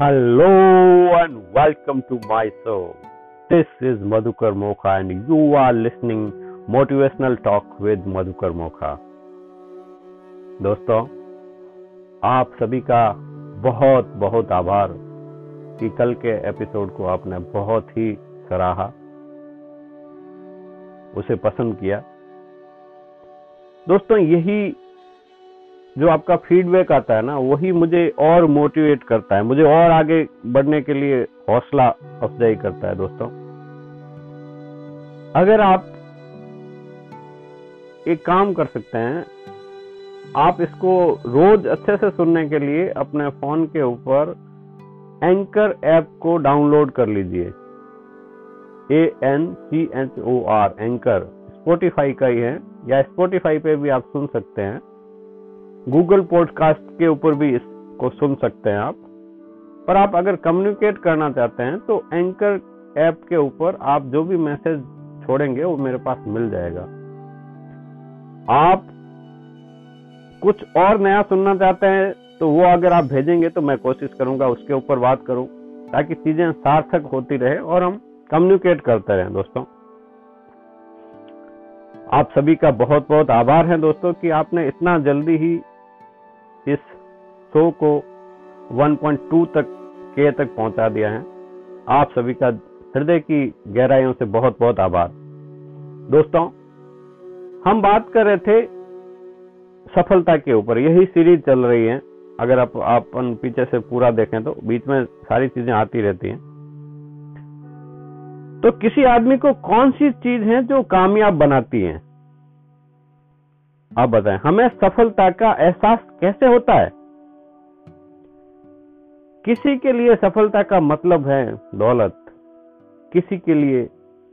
Hello and welcome to my show. This is Madhukar Mokha and you are listening motivational talk with Madhukar Mokha. दोस्तों आप सभी का बहुत बहुत आभार कि कल के एपिसोड को आपने बहुत ही सराहा उसे पसंद किया दोस्तों यही जो आपका फीडबैक आता है ना, वही मुझे और मोटिवेट करता है। मुझे और आगे बढ़ने के लिए हौसला अफजाई करता है दोस्तों। अगर आप एक काम कर सकते हैं, आप इसको रोज अच्छे से सुनने के लिए अपने फ़ोन के ऊपर एंकर ऐप को डाउनलोड कर लीजिए। A N C H O R anchor Spotify का ही है, या स्पोटिफाई पे भी आप सुन सकते हैं। गूगल पॉडकास्ट के ऊपर भी इसको सुन सकते हैं आप। पर आप अगर कम्युनिकेट करना चाहते हैं तो एंकर ऐप के ऊपर आप जो भी मैसेज छोड़ेंगे, वो मेरे पास मिल जाएगा। आप कुछ और नया सुनना चाहते हैं तो वो अगर आप भेजेंगे तो मैं कोशिश करूँगा उसके ऊपर बात करूँ, ताकि चीज़ें सार्थक होती रहे और हम कम्युनिकेट करते रहें, दोस्तों। आप सभी का बहुत बहुत आभार है दोस्तों कि आपने इतना जल्दी ही इस शो को 1.2 तक, के तक पहुँचा दिया है। आप सभी का हृदय की गहराइयों से बहुत बहुत आभार। दोस्तों, हम बात कर रहे थे सफलता के ऊपर। यही सीरीज़ चल रही है। अगर आप अपन पीछे से पूरा देखें तो बीच में सारी चीज़ें आती रहती हैं। तो किसी आदमी को कौन सी चीज़ है जो कामयाब बनाती है? आप बताएँ, हमें सफलता का एहसास कैसे होता है? किसी के लिए सफलता का मतलब है दौलत, किसी के लिए,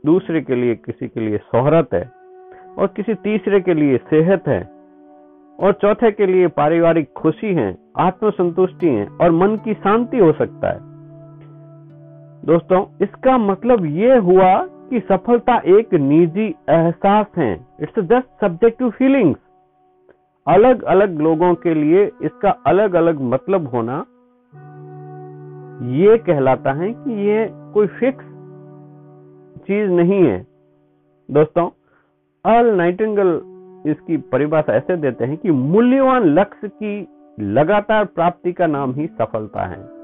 दूसरे के लिए किसी के लिए शोहरत है, और किसी तीसरे के लिए सेहत है, और चौथे के लिए पारिवारिक खुशी है, आत्मसंतुष्टि है, और मन की शांति हो सकता है। दोस्तों, इसका मतलब ये हुआ कि सफलता एक निजी एहसास है। इट्स जस्ट सब्जेक्टिव फीलिंग्स अलग अलग लोगों के लिए इसका अलग अलग मतलब होना ये कहलाता है कि ये कोई फिक्स चीज़ नहीं है। दोस्तों अल नाइटिंगल इसकी परिभाषा ऐसे देते हैं कि मूल्यवान लक्ष्य की लगातार प्राप्ति का नाम ही सफलता है।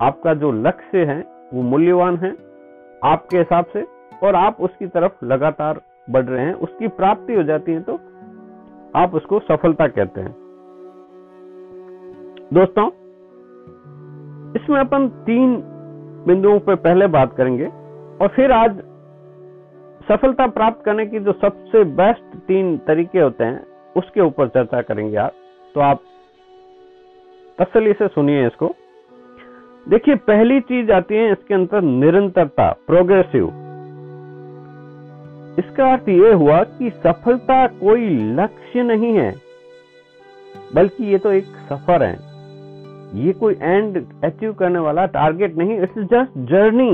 आपका जो लक्ष्य है, वो मूल्यवान है आपके हिसाब से, और आप उसकी तरफ़ लगातार बढ़ रहे हैं, उसकी प्राप्ति हो जाती है तो आप उसको सफलता कहते हैं। दोस्तों, इसमें अपन तीन बिंदुओं पर पहले बात करेंगे, और फिर आज सफलता प्राप्त करने की जो सबसे बेस्ट तीन तरीके होते हैं, उसके ऊपर चर्चा करेंगे आप। तो आप तसली से सुनिए इसको। देखिए, पहली चीज़ आती है इसके अंदर निरंतरता प्रोग्रेसिव इसका अर्थ यह हुआ कि सफलता कोई लक्ष्य नहीं है, बल्कि ये तो एक सफ़र है। ये कोई एंड अचीव करने वाला टारगेट नहीं इट्स जस्ट जर्नी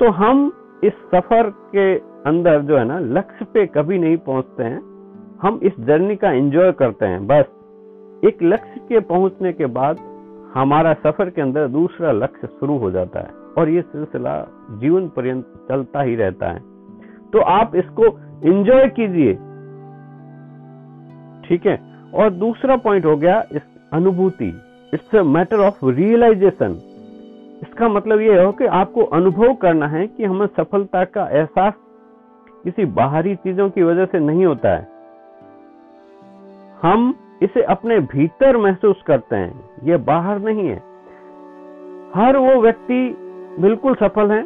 तो हम इस सफ़र के अंदर जो है ना, लक्ष्य पे कभी नहीं पहुँचते हैं। हम इस जर्नी का एंजॉय करते हैं, बस। एक लक्ष्य के पहुँचने के बाद हमारा सफ़र के अंदर दूसरा लक्ष्य शुरू हो जाता है और ये सिलसिला जीवन पर्यंत चलता ही रहता है। तो आप इसको एंजॉय कीजिए। ठीक है? और दूसरा पॉइंट हो गया इस अनुभूति। It's a matter of realisation इसका मतलब ये हो कि आपको अनुभव करना है कि हमें सफलता का एहसास किसी बाहरी चीज़ों की वजह से नहीं होता है। हम इसे अपने भीतर महसूस करते हैं। ये बाहर नहीं है। हर वो व्यक्ति बिल्कुल सफल है।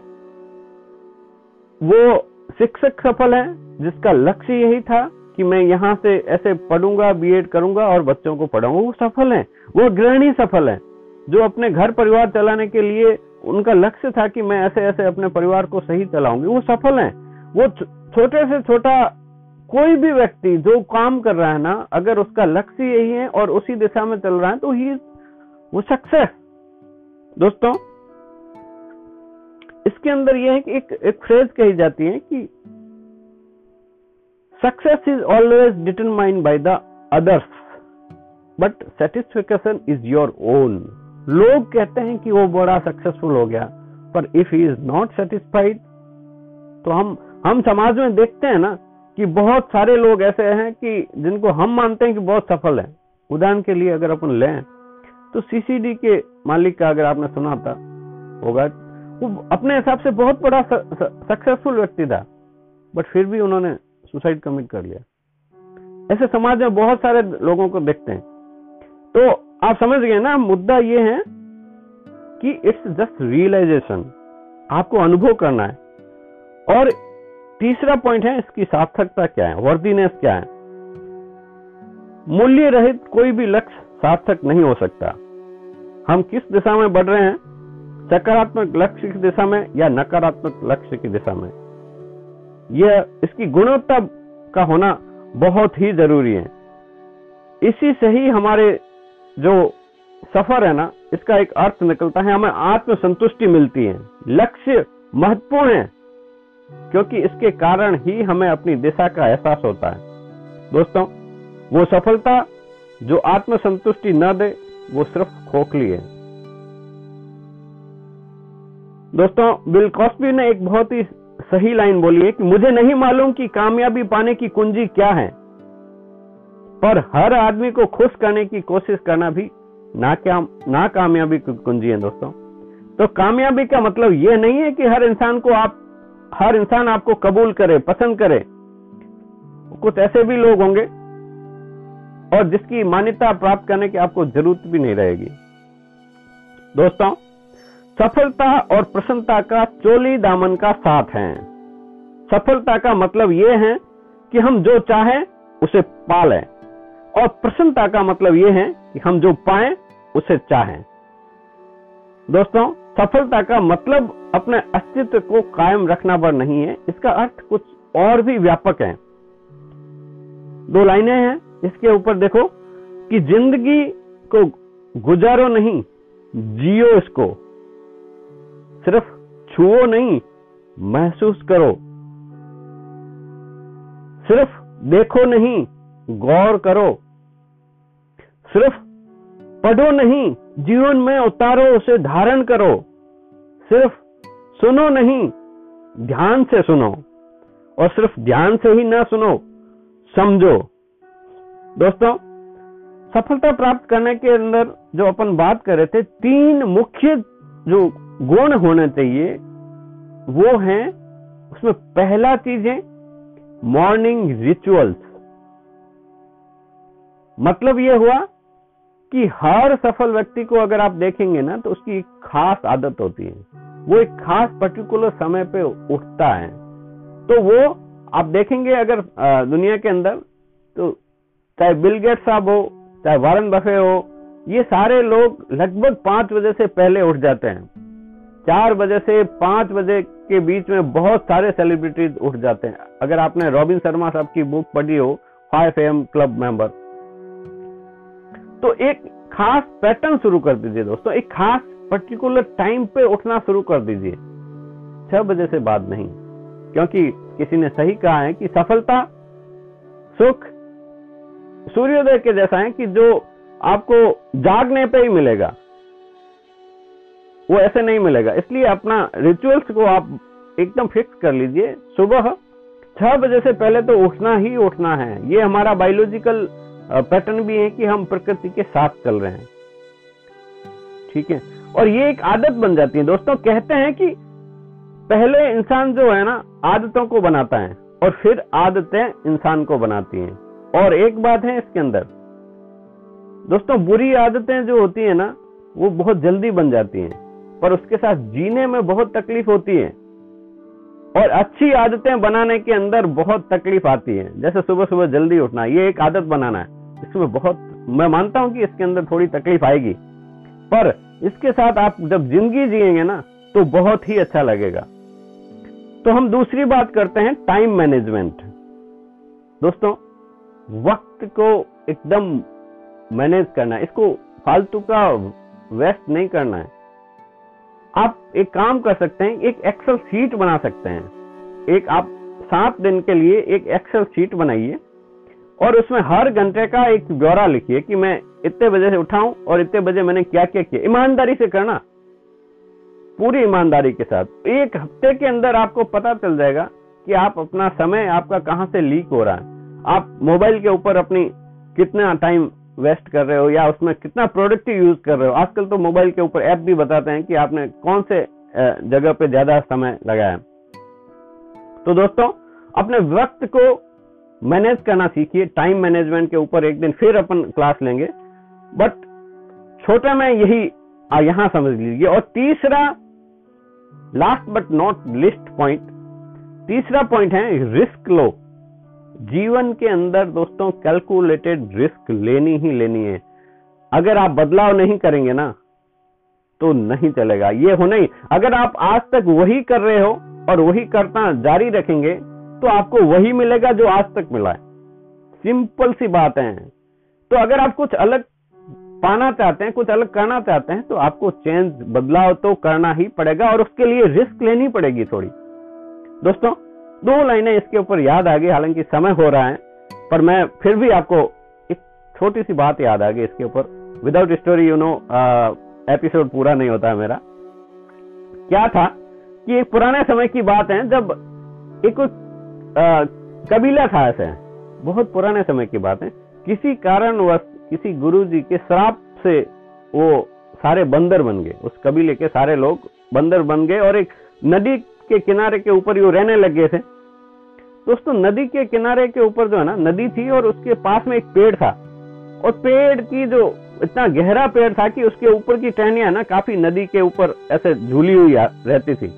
वो शिक्षक सफल है, जिसका लक्ष्य यही था कि मैं यहाँ से ऐसे पढ़ूँगा बीएड करूँगा और बच्चों को पढ़ाऊँगा। वो सफल है। वो गृहिणी सफल है, जो अपने घर परिवार चलाने के लिए उनका लक्ष्य था कि मैं ऐसे ऐसे अपने परिवार को सही चलाऊँगी। वो सफल है। वो छोटे से छोटा कोई भी व्यक्ति जो काम कर रहा है ना, अगर उसका लक्ष्य यही है और उसी दिशा में चल रहा है तो ही वो सक्सेस दोस्तों, इसके अंदर यह है कि एक एक फ्रेज कही जाती है कि success is always determined by the others but satisfaction is your own लोग कहते हैं कि वो बड़ा सक्सेसफुल हो गया, पर if he is not satisfied तो हम हम समाज में देखते हैं ना कि बहुत सारे लोग ऐसे हैं कि जिनको हम मानते हैं कि बहुत सफल है। उदाहरण के लिए अगर अपन लें तो सीसीडी के मालिक का अगर आपने सुना था, होगा, वो अपने हिसाब से बहुत बड़ा सक्सेसफुल व्यक्ति था बट फिर भी उन्होंने सुसाइड कमिट कर लिया। ऐसे समाज में बहुत सारे लोगों को देखते हैं। तो आप समझ गए ना, मुद्दा ये है कि इट्स जस्ट रियलाइजेशन आपको अनुभव करना है। और तीसरा पॉइंट है, इसकी सार्थकता क्या है? वर्दीनेस क्या है? मूल्य रहित कोई भी लक्ष्य सार्थक नहीं हो सकता। हम किस दिशा में बढ़ रहे हैं? सकारात्मक लक्ष्य की दिशा में या नकारात्मक लक्ष्य की दिशा में? यह इसकी गुणवत्ता का होना बहुत ही ज़रूरी है। इसी से ही हमारे जो सफ़र है ना, इसका एक अर्थ निकलता है, हमें आत्म संतुष्टि मिलती है। लक्ष्य महत्वपूर्ण है। क्योंकि इसके कारण ही हमें अपनी दिशा का एहसास होता है। दोस्तों, वो सफलता जो आत्मसंतुष्टि न दे, वो सिर्फ़ खोखली है। दोस्तों, बिल कॉस्बी ने एक बहुत ही सही लाइन बोली है कि मुझे नहीं मालूम कि कामयाबी पाने की कुंजी क्या है, पर हर आदमी को खुश करने की कोशिश करना भी ना क्या ना कामयाबी की कुंजी है, दोस्तों। तो कामयाबी का मतलब यह नहीं है कि हर इंसान को आप हर इंसान आपको कबूल करे, पसंद करे। कुछ ऐसे भी लोग होंगे और जिसकी मान्यता प्राप्त करने की आपको ज़रूरत भी नहीं रहेगी। दोस्तों, सफलता और प्रसन्नता का चोली दामन का साथ है। सफलता का मतलब यह है कि हम जो चाहें, उसे पा लें और प्रसन्नता का मतलब यह है कि हम जो पाएँ, उसे चाहें। दोस्तों सफलता का मतलब अपने अस्तित्व को कायम रखना पर नहीं है। इसका अर्थ कुछ और भी व्यापक है। दो लाइनें हैं। इसके ऊपर देखो कि ज़िंदगी को गुजारो नहीं, जियो इसको। सिर्फ़ छुओ नहीं, महसूस करो। सिर्फ़ देखो नहीं, गौर करो। सिर्फ़ पढ़ो नहीं जीवन में उतारो, उसे धारण करो। सिर्फ़ सुनो नहीं, ध्यान से सुनो। और सिर्फ़ ध्यान से ही ना सुनो, समझो। दोस्तों, सफलता प्राप्त करने के अंदर जो अपन बात कर रहे थे, तीन मुख्य जो गुण होने चाहिए, वो है, उसमें पहला चीज़ है मॉर्निंग रिचुअल्स मतलब ये हुआ कि हर सफल व्यक्ति को अगर आप देखेंगे ना तो उसकी एक खास आदत होती है। वो एक खास पर्टिकुलर समय पे उठता है। तो वो, आप देखेंगे अगर दुनिया के अंदर तो चाहे बिल गेट साहब हो, चाहे वारन बफे हो, ये सारे लोग लगभग पाँच बजे से पहले उठ जाते हैं। चार बजे से पाँच बजे के बीच में बहुत सारे सेलिब्रिटीज उठ जाते हैं। अगर आपने रॉबिन शर्मा साहब की बुक पढ़ी हो फाइव एम क्लब मेंबर तो एक खास पैटर्न शुरू कर दीजिए दोस्तों। एक खास पर्टिकुलर टाइम पे उठना शुरू कर दीजिए। छह बजे से बाद नहीं, क्योंकि किसी ने सही कहा है कि सफलता सुख सूर्योदय के जैसा है कि जो आपको जागने पे ही मिलेगा, वो ऐसे नहीं मिलेगा। इसलिए अपना रिचुअल्स को आप एकदम फिक्स कर लीजिए। सुबह छह बजे से पहले तो उठना ही उठना है। ये हमारा बायोलॉजिकल पैटर्न भी है कि हम प्रकृति के साथ चल रहे हैं। ठीक है? और ये एक आदत बन जाती है। दोस्तों, कहते हैं कि पहले इंसान जो है ना, आदतों को बनाता है और फिर आदतें इंसान को बनाती हैं। और एक बात है इसके अंदर। दोस्तों, बुरी आदतें जो होती है ना, वो बहुत जल्दी बन जाती हैं। पर उसके साथ जीने में बहुत तकलीफ़ होती है। और अच्छी आदतें बनाने के अंदर बहुत तकलीफ़ आती है। जैसे सुबह सुबह जल्दी उठना, ये एक आदत बनाना है। इसमें बहुत, मैं मानता हूँ कि इसके अंदर थोड़ी तकलीफ़ आएगी। पर इसके साथ आप जब ज़िंदगी जिएँगे ना तो बहुत ही अच्छा लगेगा। तो हम दूसरी बात करते हैं टाइम मैनेजमेंट दोस्तों, वक्त को एकदम मैनेज करना इसको फालतू का वेस्ट नहीं करना है। आप एक काम कर सकते हैं, एक एक्सेल शीट बना सकते हैं। एक आप सात दिन के लिए एक एक्सेल शीट बनाइए और उसमें हर घंटे का एक ब्यौरा लिखिए कि मैं इतने बजे से उठाऊं और इतने बजे मैंने क्या क्या किया। ईमानदारी से करना। पूरी ईमानदारी के साथ। एक हफ़्ते के अंदर आपको पता चल जाएगा कि आप अपना समय आपका कहाँ से लीक हो रहा है। आप मोबाइल के ऊपर अपनी कितना टाइम वेस्ट कर रहे हो या उसमें कितना प्रोडक्टिव यूज़ कर रहे हो? आजकल तो मोबाइल के ऊपर ऐप भी बताते हैं कि आपने कौन से जगह पे ज़्यादा समय लगाया तो दोस्तों, अपने वक्त को मैनेज करना सीखिए। टाइम मैनेजमेंट के ऊपर एक दिन फिर अपन क्लास लेंगे। बट छोटा में यही यहाँ समझ लीजिए। और तीसरा last but not least point तीसरा पॉइंट है रिस्क लो जीवन के अंदर दोस्तों कैलकुलेटेड रिस्क लेनी ही लेनी है। अगर आप बदलाव नहीं करेंगे ना तो नहीं चलेगा। ये हो नहीं, अगर आप आज तक वही कर रहे हो और वही करना जारी रखेंगे तो आपको वही मिलेगा जो आज तक मिला है। सिंपल सी बात है। तो अगर आप कुछ अलग पाना चाहते हैं, कुछ अलग करना चाहते हैं तो आपको चेंज बदलाव तो करना ही पड़ेगा और उसके लिए रिस्क लेनी पड़ेगी थोड़ी। दोस्तों दो लाइनें इसके ऊपर याद आ गई, हालाँकि समय हो रहा है, पर मैं फिर भी आपको एक छोटी सी बात याद आ गई इसके ऊपर। Without story you know episode पूरा नहीं होता है मेरा। क्या था कि एक पुराने समय की बात है, जब एक कबीला था ऐसे। बहुत पुराने समय की बात है। किसी कारणवश किसी गुरुजी के श्राप से वो सारे बंदर बन गए। उस कबीले के सारे लोग बंदर बन गए और एक नदी के किनारे के ऊपर वो रहने लग गए थे। दोस्तों, नदी के किनारे के ऊपर जो है ना, नदी थी और उसके पास में एक पेड़ था। और पेड़ की जो इतना गहरा पेड़ था कि उसके ऊपर की टहनिया ना काफ़ी नदी के ऊपर ऐसे झूली हुई रहती थी।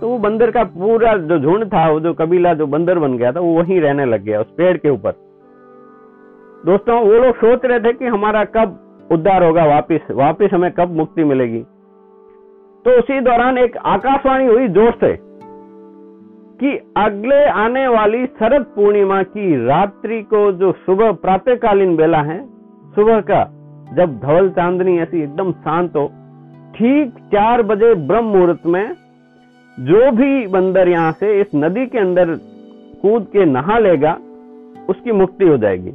तो वो बंदर का पूरा जो झुंड था, वो जो कबीला जो बंदर बन गया था, वो वहीं रहने लग गया उस पेड़ के ऊपर। दोस्तों, वो लोग सोच रहे थे कि हमारा कब उद्धार होगा वापिस वापिस हमें कब मुक्ति मिलेगी। तो उसी दौरान एक आकाशवाणी हुई ज़ोर से। कि अगले आने वाली शरद पूर्णिमा की रात्रि को जो सुबह प्रातःकालीन बेला है, सुबह का जब धवल चांदनी ऐसी एकदम शांत हो, ठीक चार बजे ब्रह्म मुहूर्त में जो भी बंदर यहाँ से इस नदी के अंदर कूद के नहा लेगा, उसकी मुक्ति हो जाएगी।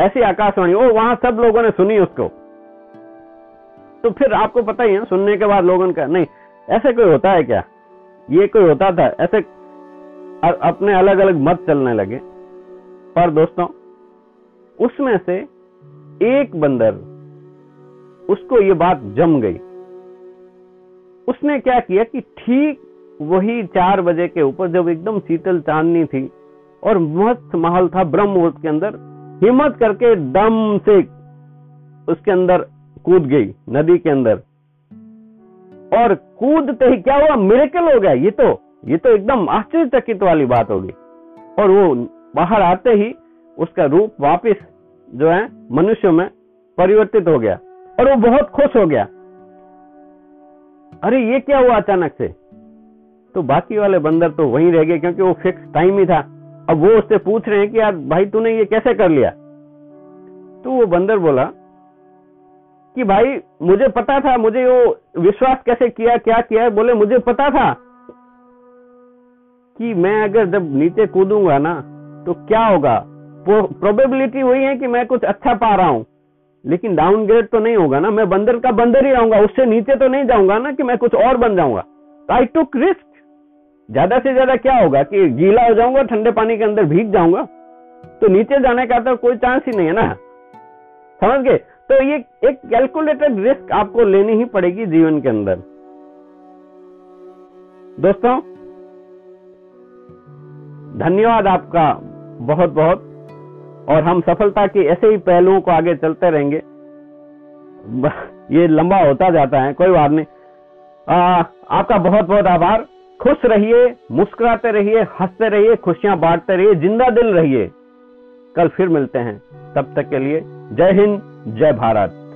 ऐसी आकाशवाणी, ओ, वहाँ सब लोगों ने सुनी उसको। तो फिर आपको पता ही है, सुनने के बाद लोगों का नहीं, ऐसे कोई होता है क्या? ये कोई होता था, ऐसे अपने अलग अलग मत चलने लगे। पर दोस्तों, उसमें से एक बंदर, उसको ये बात जम गई। उसने क्या किया कि ठीक वही चार बजे के ऊपर जब एकदम शीतल चांदनी थी और मस्त महल था ब्रह्म के अंदर, हिम्मत करके दम से उसके अंदर कूद गई, नदी के अंदर। और कूदते ही क्या हुआ? मिरेकल हो गया। ये तो ये तो एकदम आश्चर्यचकित वाली बात होगी। और वो बाहर आते ही उसका रूप वापस जो है, मनुष्य में परिवर्तित हो गया। और वो बहुत खुश हो गया। अरे, ये क्या हुआ अचानक से? तो बाकी वाले बंदर तो वहीं रह गए, क्योंकि वो फिक्स टाइम ही था। अब वो उससे पूछ रहे हैं कि यार, भाई, तूने ये कैसे कर लिया? तो वो बंदर बोला कि भाई, मुझे पता था, मुझे वो विश्वास कैसे किया, क्या किया बोले, मुझे पता था कि मैं अगर जब नीचे कूदूँगा ना तो क्या होगा? प्रोबेबिलिटी वही है कि मैं कुछ अच्छा पा रहा हूँ। लेकिन डाउनग्रेड तो नहीं होगा ना, मैं बंदर का बंदर ही रहूँगा, उससे नीचे तो नहीं जाऊँगा ना कि मैं कुछ और बन जाऊँगा। आई टुक रिस्क ज़्यादा से ज़्यादा क्या होगा कि गीला हो जाऊँगा, ठंडे पानी के अंदर भीग जाऊँगा। तो नीचे जाने का तो कोई चांस ही नहीं है ना। समझ गए? तो ये एक कैलकुलेटेड रिस्क आपको लेनी ही पड़ेगी जीवन के अंदर। दोस्तों धन्यवाद आपका बहुत बहुत और हम सफलता के ऐसे ही पहलुओं को आगे चलते रहेंगे। ये लंबा होता जाता है कोई बात नहीं। आ, आपका बहुत बहुत आभार। खुश रहिए मुस्कुराते रहिए हँसते रहिए खुशियाँ बांटते रहिए ज़िंदा दिल रहिए। कल फिर मिलते हैं। तब तक के लिए जय हिंद जय भारत।